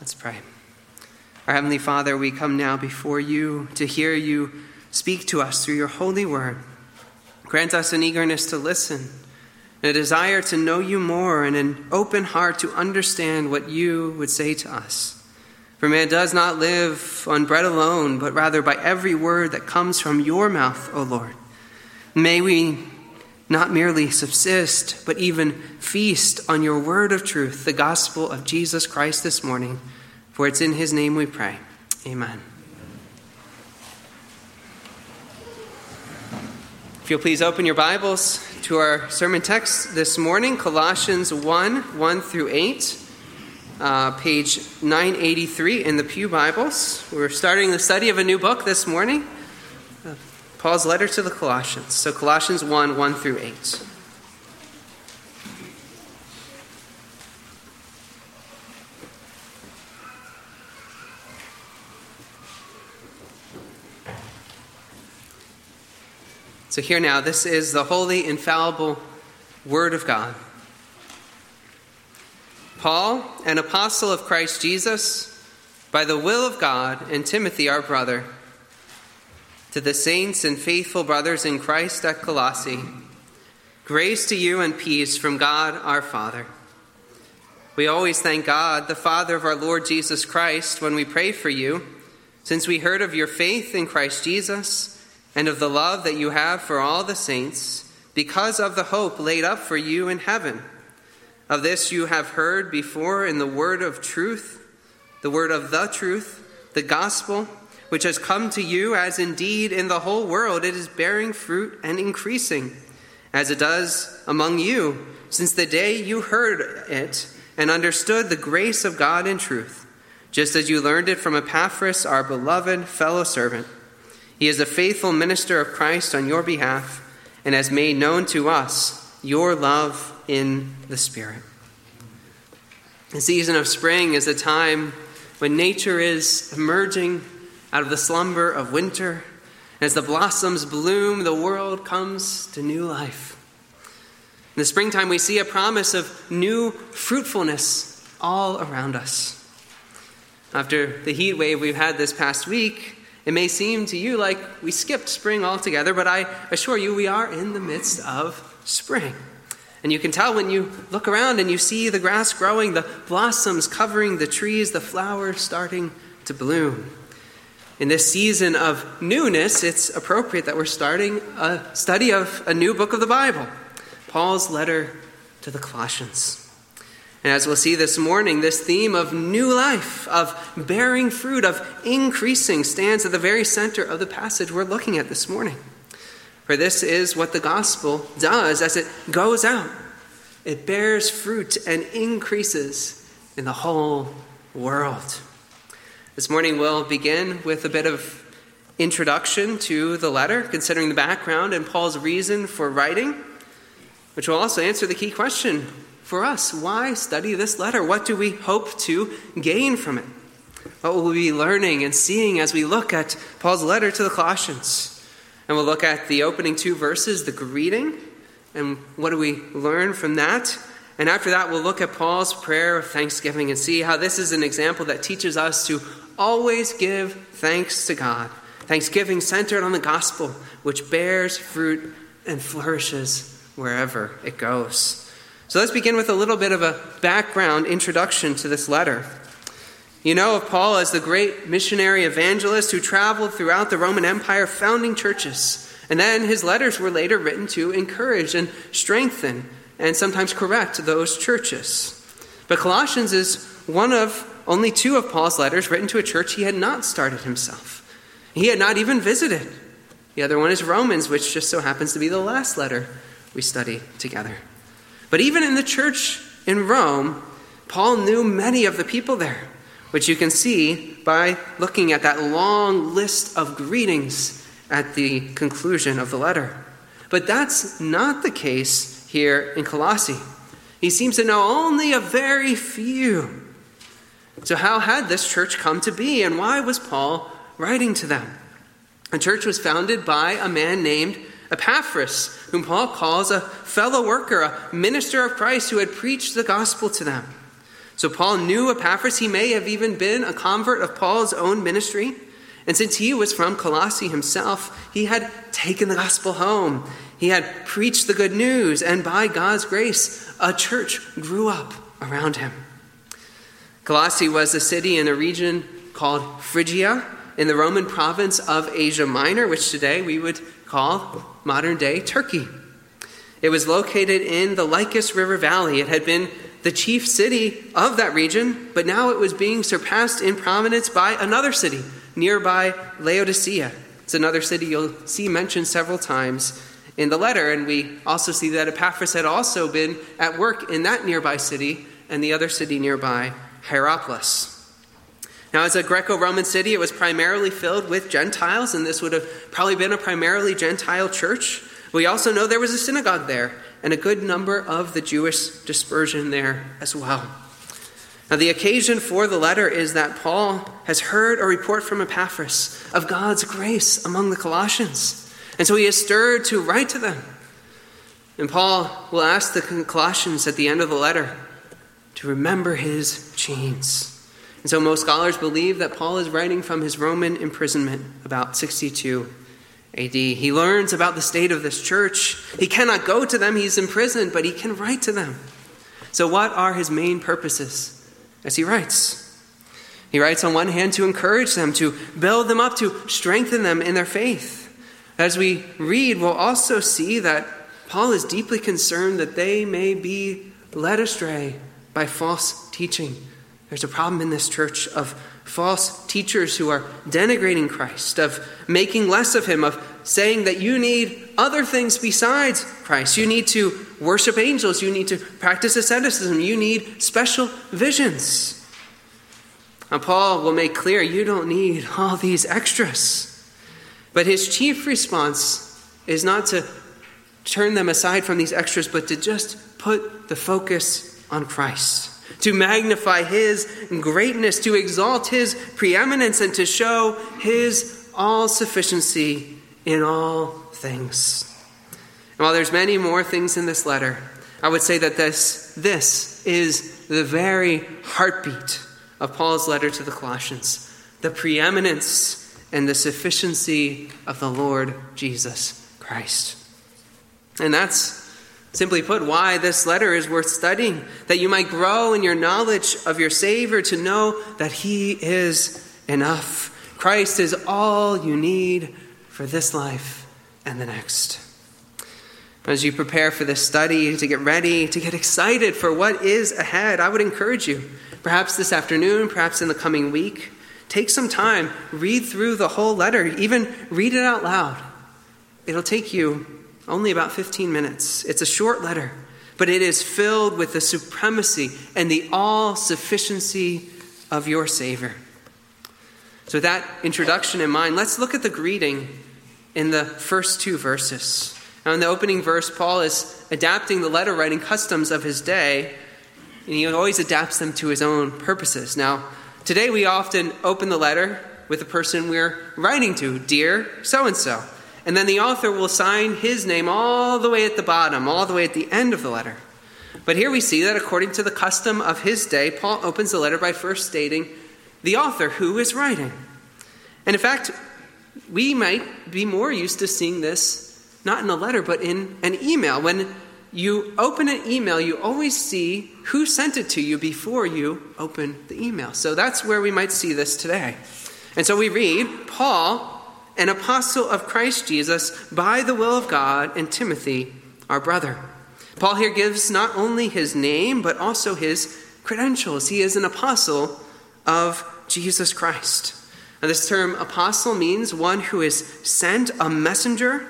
Let's pray. Our Heavenly Father, we come now before you to hear you speak to us through your holy word. Grant us an eagerness to listen, and a desire to know you more, and an open heart to understand what you would say to us. For man does not live on bread alone, but rather by every word that comes from your mouth, O Lord. May we not merely subsist, but even feast on your word of truth, the gospel of Jesus Christ this morning. For it's in his name we pray. Amen. If you'll please open your Bibles to our sermon text this morning, Colossians 1 1 through 8, uh, page 983 in the Pew Bibles. We're starting the study of a new book this morning. Paul's letter to the Colossians. So, Colossians 1 1 through 8. So, here now, this is the holy, infallible Word of God. Paul, an apostle of Christ Jesus, by the will of God, and Timothy, our brother to the saints and faithful brothers in Christ at Colossae, grace to you and peace from God our Father. We always thank God, the Father of our Lord Jesus Christ, when we pray for you, since we heard of your faith in Christ Jesus and of the love that you have for all the saints, because of the hope laid up for you in heaven. Of this you have heard before in the word of truth, the word of the truth, the gospel which has come to you, as indeed in the whole world it is bearing fruit and increasing, as it does among you, since the day you heard it and understood the grace of God in truth, just as you learned it from Epaphras, our beloved fellow servant. He is a faithful minister of Christ on your behalf and has made known to us your love in the Spirit. The season of spring is a time when nature is emerging out of the slumber of winter. As the blossoms bloom, the world comes to new life. In the springtime, we see a promise of new fruitfulness all around us. After the heat wave we've had this past week, it may seem to you like we skipped spring altogether, but I assure you we are in the midst of spring. And you can tell when you look around and you see the grass growing, the blossoms covering the trees, the flowers starting to bloom. In this season of newness, it's appropriate that we're starting a study of a new book of the Bible, Paul's letter to the Colossians. And as we'll see this morning, this theme of new life, of bearing fruit, of increasing, stands at the very center of the passage we're looking at this morning. For this is what the gospel does as it goes out. It bears fruit and increases in the whole world. This morning we'll begin with a bit of introduction to the letter, considering the background and Paul's reason for writing, which will also answer the key question for us why study this letter? What do we hope to gain from it? What will we be learning and seeing as we look at Paul's letter to the Colossians? And we'll look at the opening two verses, the greeting, and what do we learn from that? And after that, we'll look at Paul's prayer of thanksgiving and see how this is an example that teaches us to always give thanks to God. Thanksgiving centered on the gospel, which bears fruit and flourishes wherever it goes. So let's begin with a little bit of a background introduction to this letter. You know of Paul as the great missionary evangelist who traveled throughout the Roman Empire founding churches. And then his letters were later written to encourage and strengthen and sometimes correct those churches. But Colossians is one of only two of Paul's letters written to a church he had not started himself. He had not even visited. The other one is Romans, which just so happens to be the last letter we study together. But even in the church in Rome, Paul knew many of the people there, which you can see by looking at that long list of greetings at the conclusion of the letter. But that's not the case here in Colossae. He seems to know only a very few so, how had this church come to be, and why was Paul writing to them? The church was founded by a man named Epaphras, whom Paul calls a fellow worker, a minister of Christ who had preached the gospel to them. So Paul knew Epaphras. He may have even been a convert of Paul's own ministry. And since he was from Colossae himself, he had taken the gospel home. He had preached the good news, and by God's grace, a church grew up around him. Colossae was a city in a region called Phrygia in the Roman province of Asia Minor, which today we would call modern day Turkey. It was located in the Lycus River Valley. It had been the chief city of that region, but now it was being surpassed in prominence by another city nearby Laodicea. It's another city you'll see mentioned several times in the letter, and we also see that Epaphras had also been at work in that nearby city and the other city nearby, Hierapolis. Now, as a Greco Roman city, it was primarily filled with Gentiles, and this would have probably been a primarily Gentile church. We also know there was a synagogue there, and a good number of the Jewish dispersion there as well. Now, the occasion for the letter is that Paul has heard a report from Epaphras of God's grace among the Colossians. And so he is stirred to write to them. And Paul will ask the Colossians at the end of the letter to remember his chains. And so most scholars believe that Paul is writing from his Roman imprisonment about 62 AD. He learns about the state of this church. He cannot go to them, he's imprisoned, but he can write to them. So, what are his main purposes? as he writes. He writes on one hand to encourage them, to build them up, to strengthen them in their faith. As we read, we'll also see that Paul is deeply concerned that they may be led astray by false teaching. There's a problem in this church of false teachers who are denigrating Christ, of making less of him, of saying that you need other things besides Christ. You need to worship angels, you need to practice asceticism, you need special visions. Now, Paul will make clear you don't need all these extras. But his chief response is not to turn them aside from these extras, but to just put the focus on Christ to magnify his greatness, to exalt his preeminence, and to show his all sufficiency in all things. And while there's many more things in this letter, I would say that this, this is the very heartbeat of Paul's letter to the Colossians the preeminence and the sufficiency of the Lord Jesus Christ. And that's Simply put, why this letter is worth studying, that you might grow in your knowledge of your Savior to know that He is enough. Christ is all you need for this life and the next. As you prepare for this study, to get ready, to get excited for what is ahead, I would encourage you, perhaps this afternoon, perhaps in the coming week, take some time, read through the whole letter, even read it out loud. It'll take you only about 15 minutes. It's a short letter, but it is filled with the supremacy and the all sufficiency of your Savior. So, with that introduction in mind, let's look at the greeting in the first two verses. Now, in the opening verse, Paul is adapting the letter writing customs of his day, and he always adapts them to his own purposes. Now, today we often open the letter with the person we're writing to, dear so and so. And then the author will sign his name all the way at the bottom, all the way at the end of the letter. But here we see that according to the custom of his day, Paul opens the letter by first stating the author who is writing. And in fact, we might be more used to seeing this not in a letter, but in an email. When you open an email, you always see who sent it to you before you open the email. So that's where we might see this today. And so we read Paul, an apostle of Christ Jesus by the will of God, and Timothy, our brother. Paul here gives not only his name, but also his credentials. He is an apostle of Jesus Christ. Now, this term apostle means one who is sent, a messenger.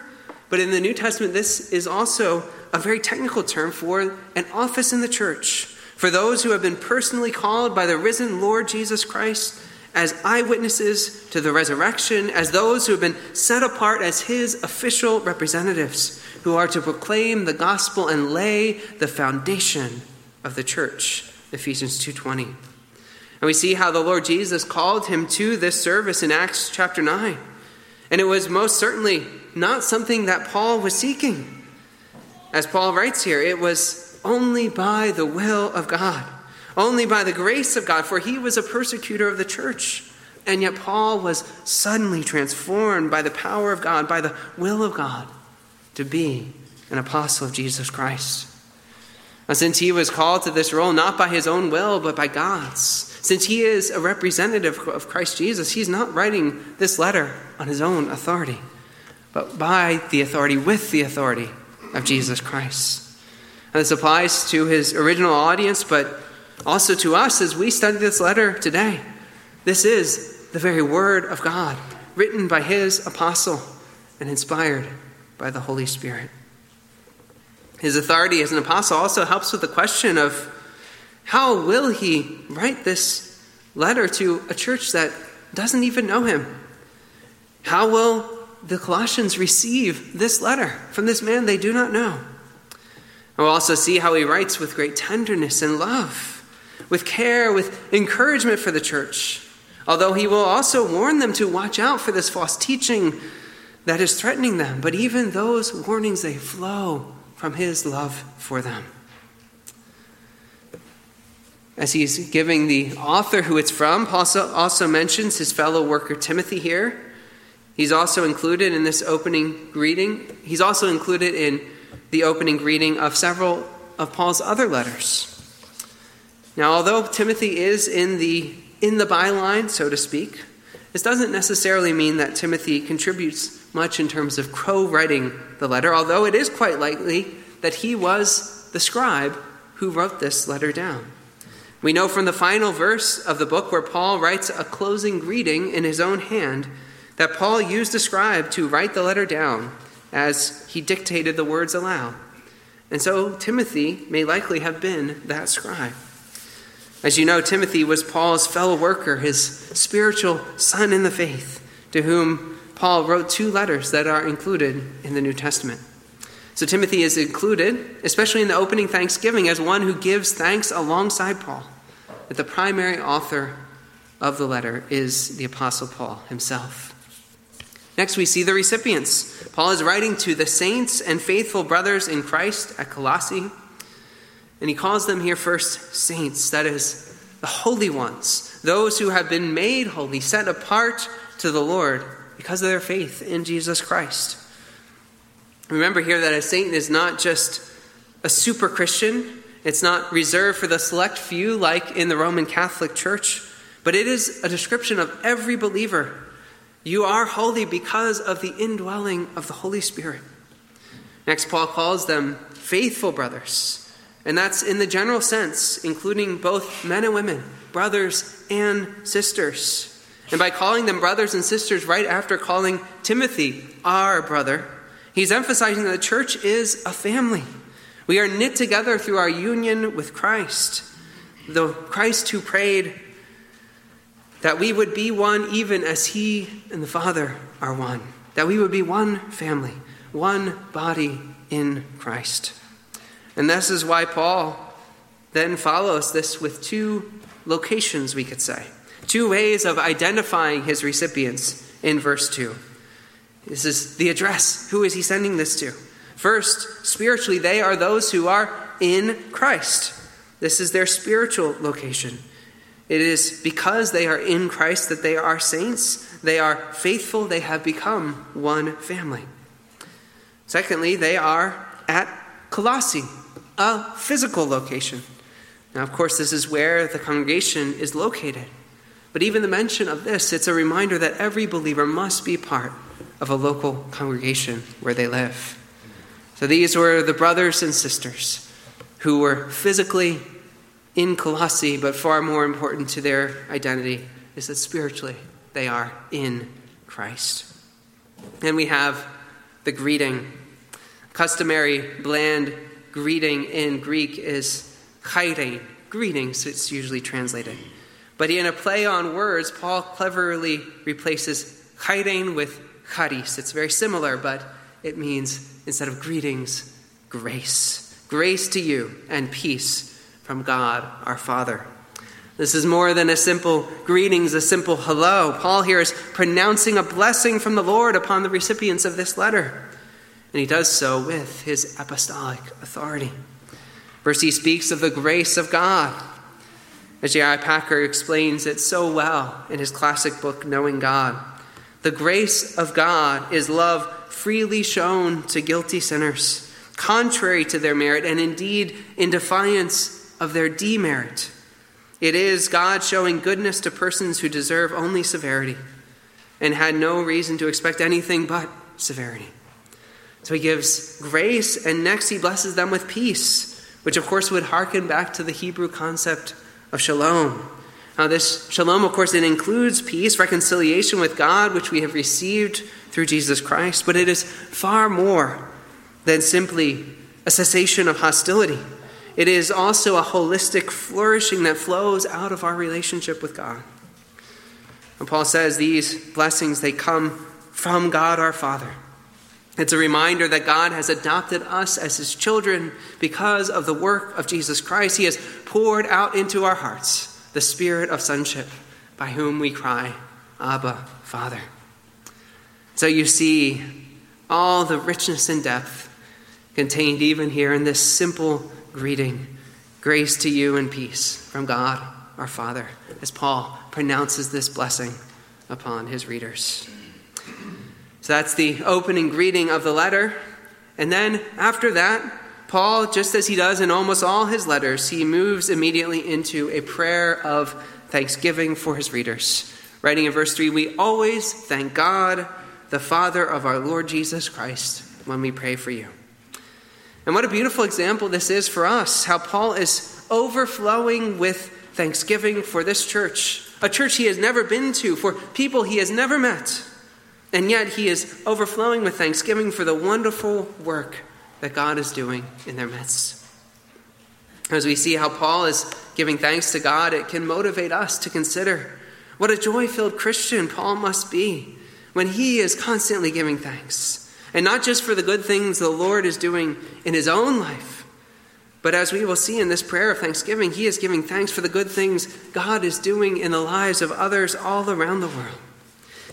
But in the New Testament, this is also a very technical term for an office in the church. For those who have been personally called by the risen Lord Jesus Christ as eyewitnesses to the resurrection, as those who have been set apart as his official representatives, who are to proclaim the gospel and lay the foundation of the church. Ephesians 2:20. And we see how the Lord Jesus called him to this service in Acts chapter 9. And it was most certainly not something that Paul was seeking. As Paul writes here, it was only by the will of God. Only by the grace of God, for he was a persecutor of the church. And yet Paul was suddenly transformed by the power of God, by the will of God, to be an apostle of Jesus Christ. And since he was called to this role not by his own will, but by God's, since he is a representative of Christ Jesus, he's not writing this letter on his own authority, but by the authority, with the authority of Jesus Christ. And this applies to his original audience, but also to us as we study this letter today. This is the very Word of God, written by his apostle and inspired by the Holy Spirit. His authority as an apostle also helps with the question of how will he write this letter to a church that doesn't even know him? How will the Colossians receive this letter from this man they do not know? We'll also see how he writes with great tenderness and love, with care, with encouragement for the church. Although he will also warn them to watch out for this false teaching that is threatening them. But even those warnings, they flow from his love for them. As he's giving the author who it's from, Paul also mentions his fellow worker Timothy here. He's also included in this opening greeting. He's also included in the opening greeting of several of Paul's other letters. Now, although Timothy is in the in the byline, so to speak, this doesn't necessarily mean that Timothy contributes much in terms of co-writing the letter, although it is quite likely that he was the scribe who wrote this letter down. We know from the final verse of the book where Paul writes a closing greeting in his own hand that Paul used a scribe to write the letter down as he dictated the words aloud. And so Timothy may likely have been that scribe. As you know, Timothy was Paul's fellow worker, his spiritual son in the faith, to whom Paul wrote two letters that are included in the New Testament. So Timothy is included, especially in the opening thanksgiving, as one who gives thanks alongside Paul. But the primary author of the letter is the Apostle Paul himself. Next, we see the recipients. Paul is writing to the saints and faithful brothers in Christ at Colossae, and he calls them here first saints, that is, the holy ones, those who have been made holy, set apart to the Lord because of their faith in Jesus Christ. Remember here that a saint is not just a super Christian, it's not reserved for the select few like in the Roman Catholic Church, but it is a description of every believer you are holy because of the indwelling of the Holy Spirit. Next, Paul calls them faithful brothers. And that's in the general sense, including both men and women, brothers and sisters. And by calling them brothers and sisters right after calling Timothy our brother, he's emphasizing that the church is a family. We are knit together through our union with Christ. The Christ who prayed, that we would be one even as He and the Father are one, that we would be one family, one body in Christ. And this is why Paul then follows this with two locations, we could say, two ways of identifying his recipients in verse 2. This is the address. Who is he sending this to? First, spiritually, they are those who are in Christ. This is their spiritual location. It is because they are in Christ that they are saints, they are faithful, they have become one family. Secondly, they are at Colossae, a physical location. Now, of course, this is where the congregation is located. But even the mention of this, it's a reminder that every believer must be part of a local congregation where they live. So these were the brothers and sisters who were physically in Colossae, but far more important to their identity is that spiritually they are in Christ. And we have the greeting. Customary bland greeting in Greek is chairein, greetings, it's usually translated. But in a play on words, Paul cleverly replaces chairein with charis. It's very similar, but it means instead of greetings, grace. Grace to you and peace from God our Father. This is more than a simple greetings, a simple hello. Paul here is pronouncing a blessing from the Lord upon the recipients of this letter. And he does so with his apostolic authority. Verse he speaks of the grace of God. As J.I. Packer explains it so well in his classic book, Knowing God, the grace of God is love freely shown to guilty sinners, contrary to their merit, and indeed in defiance of their demerit. It is God showing goodness to persons who deserve only severity and had no reason to expect anything but severity. So he gives grace, and next he blesses them with peace, which of course would hearken back to the Hebrew concept of shalom. Now, this shalom, of course, it includes peace, reconciliation with God, which we have received through Jesus Christ, but it is far more than simply a cessation of hostility. It is also a holistic flourishing that flows out of our relationship with God. And Paul says these blessings, they come from God our Father. It's a reminder that God has adopted us as his children because of the work of Jesus Christ. He has poured out into our hearts the spirit of sonship by whom we cry, Abba, Father. So you see all the richness and depth contained even here in this simple greeting grace to you and peace from God our Father, as Paul pronounces this blessing upon his readers. So that's the opening greeting of the letter. And then after that, Paul, just as he does in almost all his letters, he moves immediately into a prayer of thanksgiving for his readers. Writing in verse 3 We always thank God, the Father of our Lord Jesus Christ, when we pray for you. And what a beautiful example this is for us, how Paul is overflowing with thanksgiving for this church, a church he has never been to, for people he has never met. And yet he is overflowing with thanksgiving for the wonderful work that God is doing in their midst. As we see how Paul is giving thanks to God, it can motivate us to consider what a joy filled Christian Paul must be when he is constantly giving thanks. And not just for the good things the Lord is doing in his own life, but as we will see in this prayer of thanksgiving, he is giving thanks for the good things God is doing in the lives of others all around the world.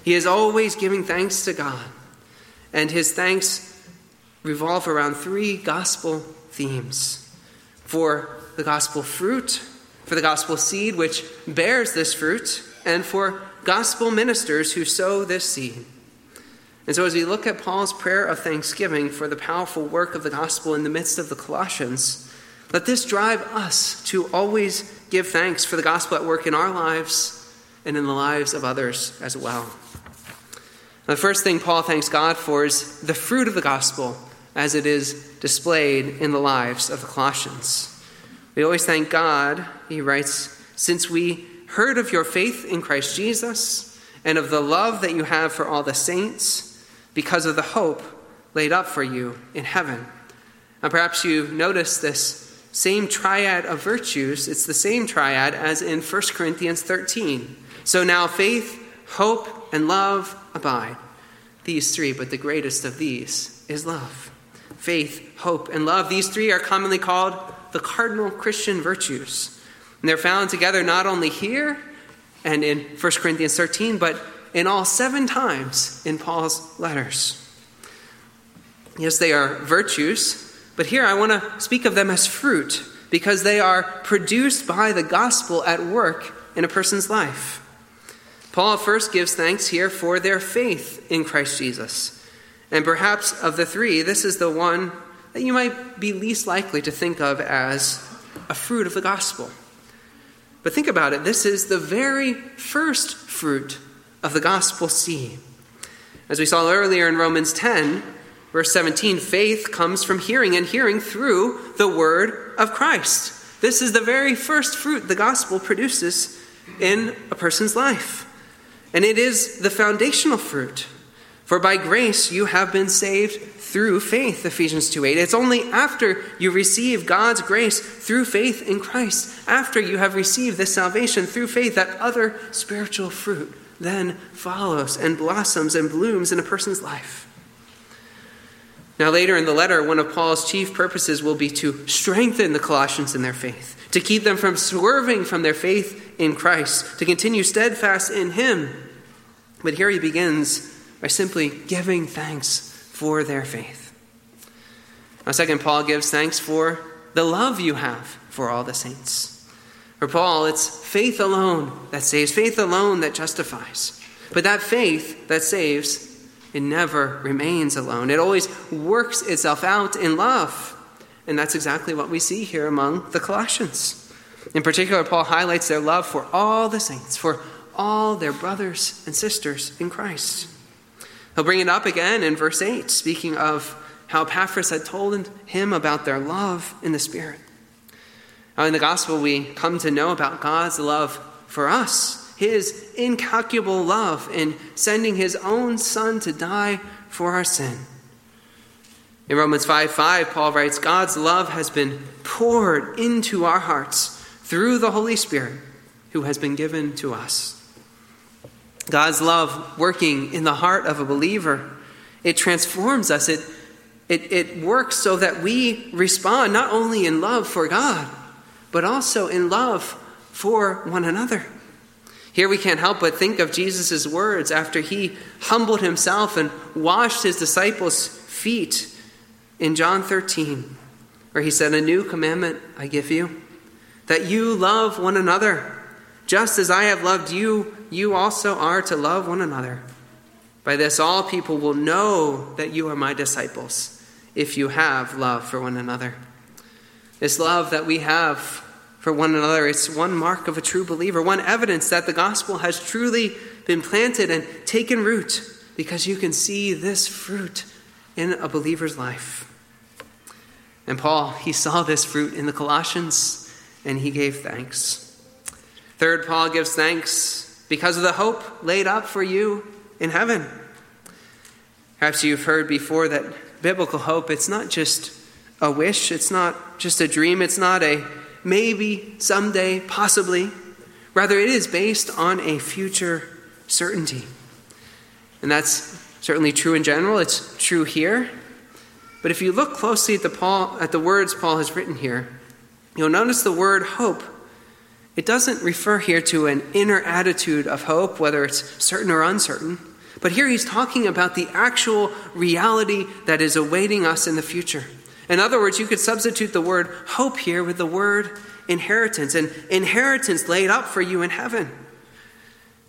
He is always giving thanks to God, and his thanks revolve around three gospel themes for the gospel fruit, for the gospel seed which bears this fruit, and for gospel ministers who sow this seed. And so, as we look at Paul's prayer of thanksgiving for the powerful work of the gospel in the midst of the Colossians, let this drive us to always give thanks for the gospel at work in our lives and in the lives of others as well. The first thing Paul thanks God for is the fruit of the gospel as it is displayed in the lives of the Colossians. We always thank God, he writes, since we heard of your faith in Christ Jesus and of the love that you have for all the saints because of the hope laid up for you in heaven. Now, perhaps you've noticed this same triad of virtues. It's the same triad as in 1 Corinthians 13. So now faith, hope, and love abide. These three, but the greatest of these is love. Faith, hope, and love. These three are commonly called the cardinal Christian virtues. And they're found together not only here and in 1 Corinthians 13, but in all seven times in Paul's letters. Yes, they are virtues, but here I want to speak of them as fruit because they are produced by the gospel at work in a person's life. Paul first gives thanks here for their faith in Christ Jesus. And perhaps of the three, this is the one that you might be least likely to think of as a fruit of the gospel. But think about it this is the very first fruit of the gospel seed. As we saw earlier in Romans 10, Verse 17 faith comes from hearing, and hearing through the word of Christ. This is the very first fruit the gospel produces in a person's life. And it is the foundational fruit. For by grace you have been saved through faith, Ephesians 2 8. It's only after you receive God's grace through faith in Christ, after you have received this salvation through faith, that other spiritual fruit then follows and blossoms and blooms in a person's life. Now, later in the letter, one of Paul's chief purposes will be to strengthen the Colossians in their faith, to keep them from swerving from their faith in Christ, to continue steadfast in Him. But here he begins by simply giving thanks for their faith. Now, second, Paul gives thanks for the love you have for all the saints. For Paul, it's faith alone that saves, faith alone that justifies. But that faith that saves, it never remains alone. It always works itself out in love. And that's exactly what we see here among the Colossians. In particular, Paul highlights their love for all the saints, for all their brothers and sisters in Christ. He'll bring it up again in verse 8, speaking of how Epaphras had told him about their love in the Spirit. Now, in the gospel, we come to know about God's love for us, his incalculable love in sending his own Son to die for our sin. In Romans 5 5, Paul writes, God's love has been poured into our hearts through the Holy Spirit who has been given to us. God's love working in the heart of a believer, it transforms us. It, it, it works so that we respond not only in love for God, but also in love for one another. Here we can't help but think of Jesus' words after he humbled himself and washed his disciples' feet in John 13, where he said, A new commandment I give you, that you love one another. Just as I have loved you, you also are to love one another. By this, all people will know that you are my disciples, if you have love for one another. This love that we have for one another. It's one mark of a true believer, one evidence that the gospel has truly been planted and taken root because you can see this fruit in a believer's life. And Paul, he saw this fruit in the Colossians and he gave thanks. Third, Paul gives thanks because of the hope laid up for you in heaven. Perhaps you've heard before that biblical hope, it's not just a wish, it's not just a dream, it's not a maybe, someday, possibly. Rather, it is based on a future certainty. And that's certainly true in general, it's true here. But if you look closely at the, Paul, at the words Paul has written here, you'll notice the word hope. It doesn't refer here to an inner attitude of hope, whether it's certain or uncertain. But here he's talking about the actual reality that is awaiting us in the future. In other words, you could substitute the word hope here with the word inheritance, an inheritance laid up for you in heaven.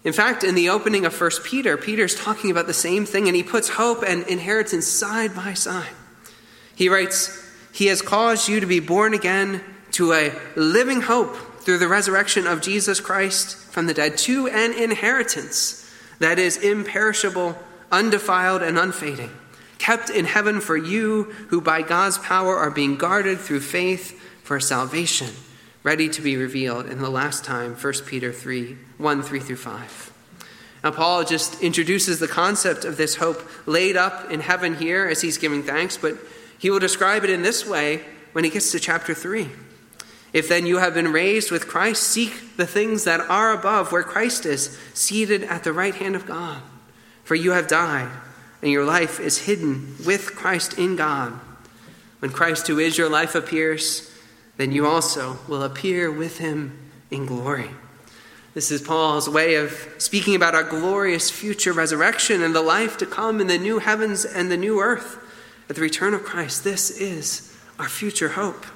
In fact, in the opening of 1 Peter, Peter's talking about the same thing, and he puts hope and inheritance side by side. He writes, He has caused you to be born again to a living hope through the resurrection of Jesus Christ from the dead, to an inheritance that is imperishable, undefiled, and unfading kept in heaven for you, who by God's power are being guarded through faith for salvation, ready to be revealed in the last time. 1 Peter 3 1 3 through 5. Now, Paul just introduces the concept of this hope laid up in heaven here as he's giving thanks, but he will describe it in this way when he gets to chapter 3. If then you have been raised with Christ, seek the things that are above, where Christ is, seated at the right hand of God. For you have died and your life is hidden with Christ in God. When Christ, who is your life, appears, then you also will appear with him in glory. This is Paul's way of speaking about our glorious future resurrection and the life to come in the new heavens and the new earth at the return of Christ. This is our future hope.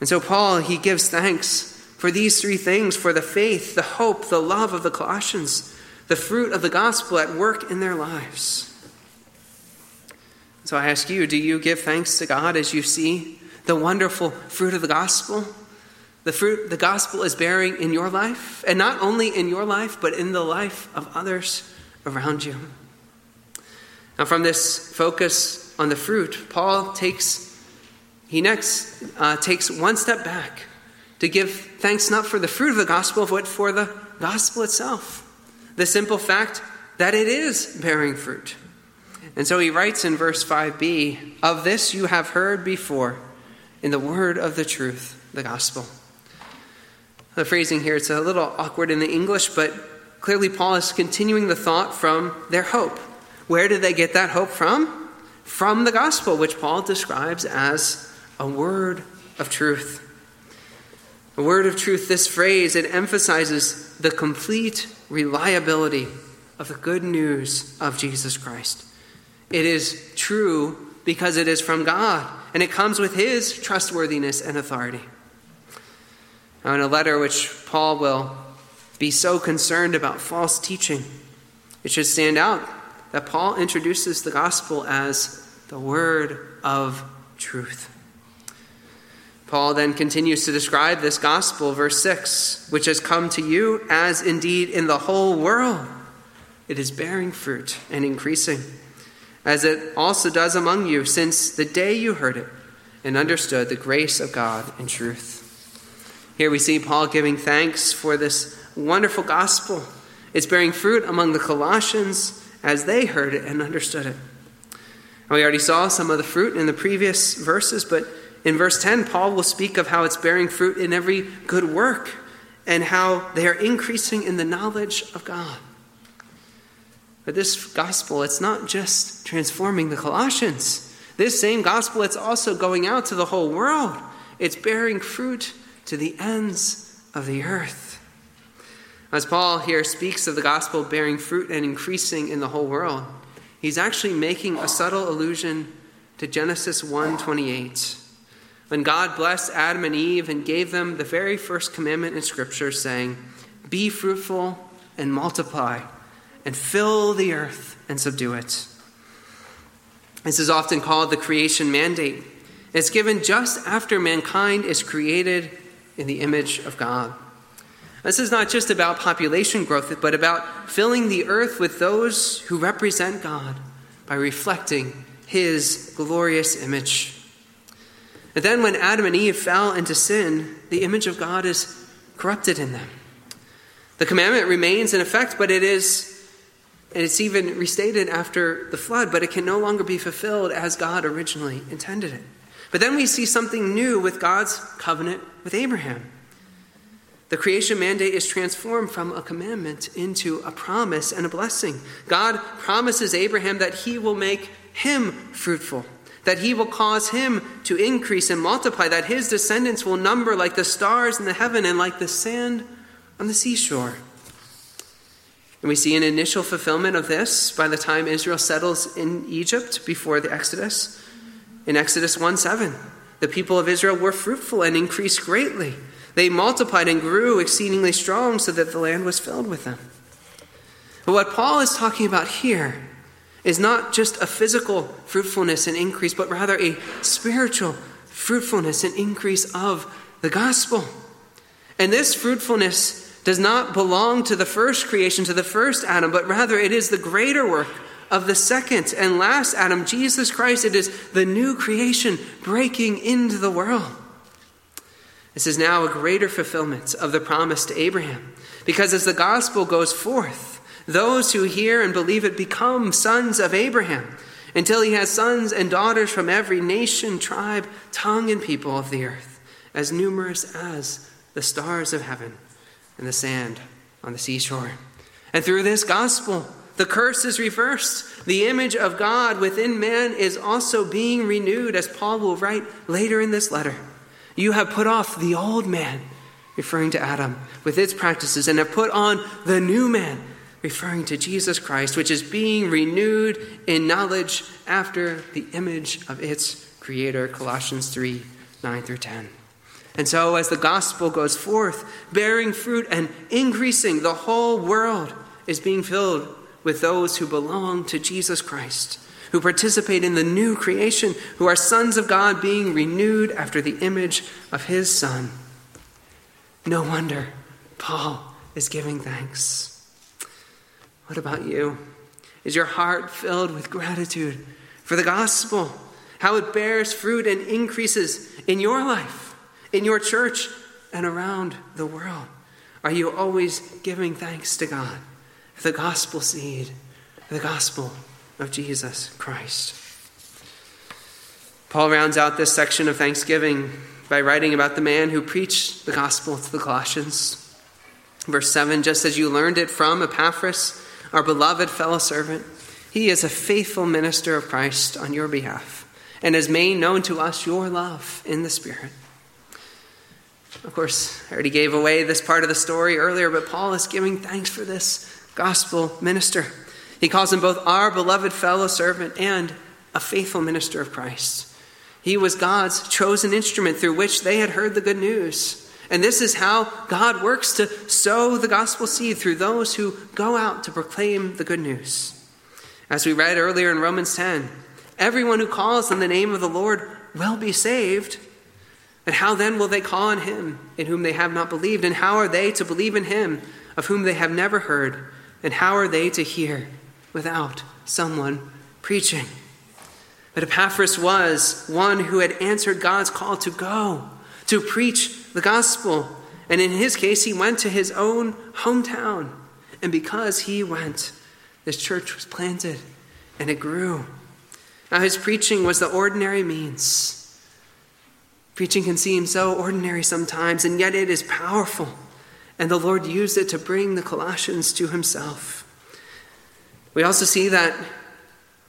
And so, Paul, he gives thanks for these three things for the faith, the hope, the love of the Colossians, the fruit of the gospel at work in their lives. So I ask you, do you give thanks to God as you see the wonderful fruit of the gospel? The fruit the gospel is bearing in your life, and not only in your life, but in the life of others around you. Now, from this focus on the fruit, Paul takes he next uh, takes one step back to give thanks not for the fruit of the gospel, but for the gospel itself. The simple fact that it is bearing fruit. And so he writes in verse 5b Of this you have heard before in the word of the truth, the gospel. The phrasing here, it's a little awkward in the English, but clearly Paul is continuing the thought from their hope. Where did they get that hope from? From the gospel, which Paul describes as a word of truth. A word of truth, this phrase, it emphasizes the complete reliability of the good news of Jesus Christ. It is true because it is from God, and it comes with His trustworthiness and authority. Now, in a letter which Paul will be so concerned about false teaching, it should stand out that Paul introduces the gospel as the word of truth. Paul then continues to describe this gospel, verse 6, which has come to you as indeed in the whole world. It is bearing fruit and increasing, as it also does among you since the day you heard it and understood the grace of God and truth. Here we see Paul giving thanks for this wonderful gospel. It's bearing fruit among the Colossians as they heard it and understood it. We already saw some of the fruit in the previous verses, but in verse 10, Paul will speak of how it's bearing fruit in every good work and how they are increasing in the knowledge of God. But this gospel, it's not just transforming the Colossians. This same gospel, it's also going out to the whole world. It's bearing fruit to the ends of the earth. As Paul here speaks of the gospel bearing fruit and increasing in the whole world, he's actually making a subtle allusion to Genesis 1:28 when God blessed Adam and Eve and gave them the very first commandment in Scripture, saying, Be fruitful and multiply, and fill the earth and subdue it. This is often called the creation mandate. It's given just after mankind is created in the image of God. This is not just about population growth, but about filling the earth with those who represent God by reflecting His glorious image. And then when Adam and Eve fell into sin, the image of God is corrupted in them. The commandment remains in effect, but it is, and it's even restated after the flood, but it can no longer be fulfilled as God originally intended it. But then we see something new with God's covenant with Abraham. The creation mandate is transformed from a commandment into a promise and a blessing. God promises Abraham that he will make him fruitful that he will cause him to increase and multiply, that his descendants will number like the stars in the heaven and like the sand on the seashore. And we see an initial fulfillment of this by the time Israel settles in Egypt before the Exodus. In Exodus 1 7, the people of Israel were fruitful and increased greatly. They multiplied and grew exceedingly strong so that the land was filled with them. But what Paul is talking about here is not just a physical fruitfulness and increase, but rather a spiritual fruitfulness and increase of the gospel. And this fruitfulness does not belong to the first creation, to the first Adam, but rather it is the greater work of the second and last Adam, Jesus Christ. It is the new creation breaking into the world. This is now a greater fulfillment of the promise to Abraham. Because as the gospel goes forth, those who hear and believe it become sons of Abraham until he has sons and daughters from every nation, tribe, tongue, and people of the earth, as numerous as the stars of heaven and the sand on the seashore. And through this gospel, the curse is reversed. The image of God within man is also being renewed, as Paul will write later in this letter. You have put off the old man, referring to Adam, with its practices, and have put on the new man referring to Jesus Christ, which is being renewed in knowledge after the image of its creator. Colossians 3 9 through 10. And so, as the gospel goes forth, bearing fruit and increasing, the whole world is being filled with those who belong to Jesus Christ, who participate in the new creation, who are sons of God being renewed after the image of his Son. No wonder Paul is giving thanks. What about you? Is your heart filled with gratitude for the gospel? How it bears fruit and increases in your life, in your church, and around the world? Are you always giving thanks to God for the gospel seed, the gospel of Jesus Christ? Paul rounds out this section of Thanksgiving by writing about the man who preached the gospel to the Colossians. Verse 7 Just as you learned it from Epaphras, our beloved fellow servant. He is a faithful minister of Christ on your behalf and has made known to us your love in the Spirit. Of course, I already gave away this part of the story earlier, but Paul is giving thanks for this gospel minister. He calls him both our beloved fellow servant and a faithful minister of Christ. He was God's chosen instrument through which they had heard the good news. And this is how God works to sow the gospel seed through those who go out to proclaim the good news. As we read earlier in Romans 10, everyone who calls on the name of the Lord will be saved. And how then will they call on him in whom they have not believed? And how are they to believe in him of whom they have never heard? And how are they to hear without someone preaching? But Epaphras was one who had answered God's call to go, to preach the gospel. And in his case, he went to his own hometown. And because he went, this church was planted and it grew. Now, his preaching was the ordinary means Preaching can seem so ordinary sometimes, and yet it is powerful. And the Lord used it to bring the Colossians to himself. We also see that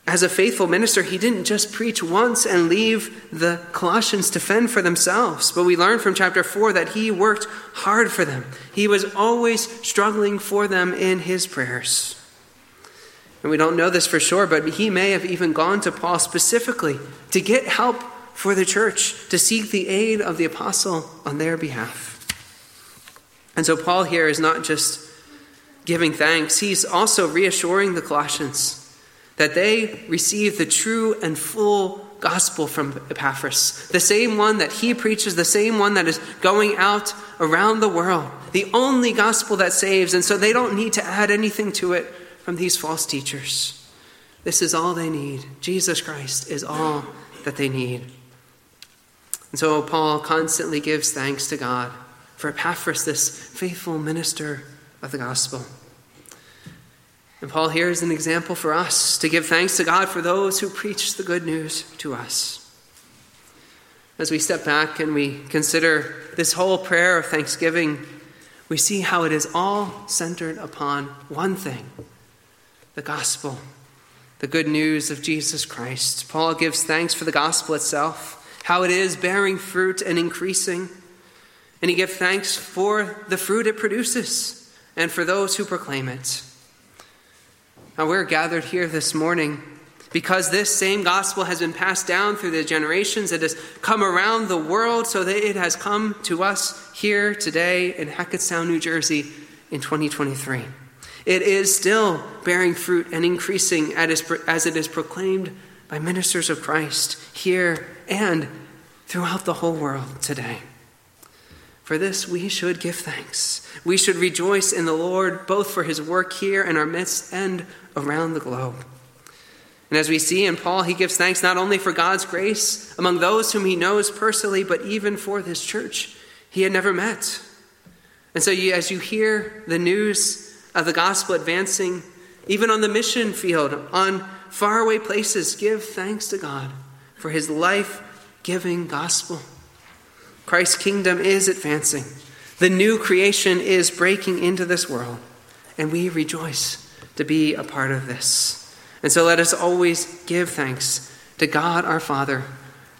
as a faithful minister, he didn't just preach once and leave the Colossians to fend for themselves, but we learn from chapter 4 that he worked hard for them. He was always struggling for them in his prayers. And we don't know this for sure, but he may have even gone to Paul specifically to get help for the church to seek the aid of the apostle on their behalf. And so Paul here is not just giving thanks, he's also reassuring the Colossians that they receive the true and full gospel from Epaphras, the same one that he preaches, the same one that is going out around the world, the only gospel that saves, and so they don't need to add anything to it from these false teachers. This is all they need. Jesus Christ is all that they need. And so Paul constantly gives thanks to God for Epaphras, this faithful minister of the gospel. And Paul here is an example for us to give thanks to God for those who preach the good news to us. As we step back and we consider this whole prayer of thanksgiving, we see how it is all centered upon one thing the gospel, the good news of Jesus Christ. Paul gives thanks for the gospel itself how it is bearing fruit and increasing. And he gives thanks for the fruit it produces and for those who proclaim it. Now, we're gathered here this morning because this same gospel has been passed down through the generations. It has come around the world so that it has come to us here today in Hackettstown, New Jersey in 2023. It is still bearing fruit and increasing as it is proclaimed by ministers of Christ here and throughout the whole world today. For this, we should give thanks. We should rejoice in the Lord, both for his work here in our midst and around the globe. And as we see in Paul, he gives thanks not only for God's grace among those whom he knows personally, but even for this church he had never met. And so, you, as you hear the news of the gospel advancing, even on the mission field, on faraway places, give thanks to God for his life giving gospel. Christ's kingdom is advancing. The new creation is breaking into this world, and we rejoice to be a part of this. And so let us always give thanks to God our Father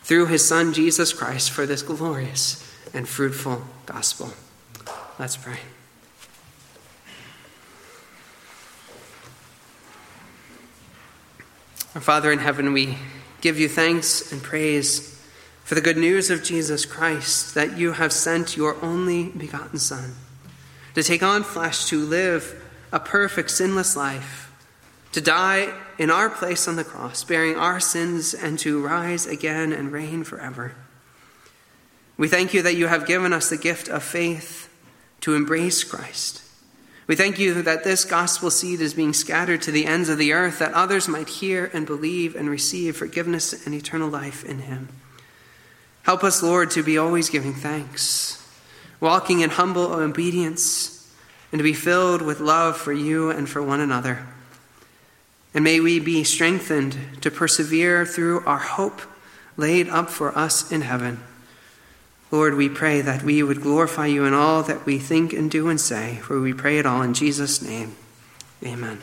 through his Son Jesus Christ for this glorious and fruitful gospel. Let's pray. Our Father in heaven, we give you thanks and praise for the good news of Jesus Christ, that you have sent your only begotten Son to take on flesh, to live a perfect, sinless life, to die in our place on the cross, bearing our sins, and to rise again and reign forever. We thank you that you have given us the gift of faith to embrace Christ. We thank you that this gospel seed is being scattered to the ends of the earth, that others might hear and believe and receive forgiveness and eternal life in him. Help us, Lord, to be always giving thanks, walking in humble obedience, and to be filled with love for you and for one another. And may we be strengthened to persevere through our hope laid up for us in heaven. Lord, we pray that we would glorify you in all that we think and do and say, for we pray it all in Jesus' name. Amen.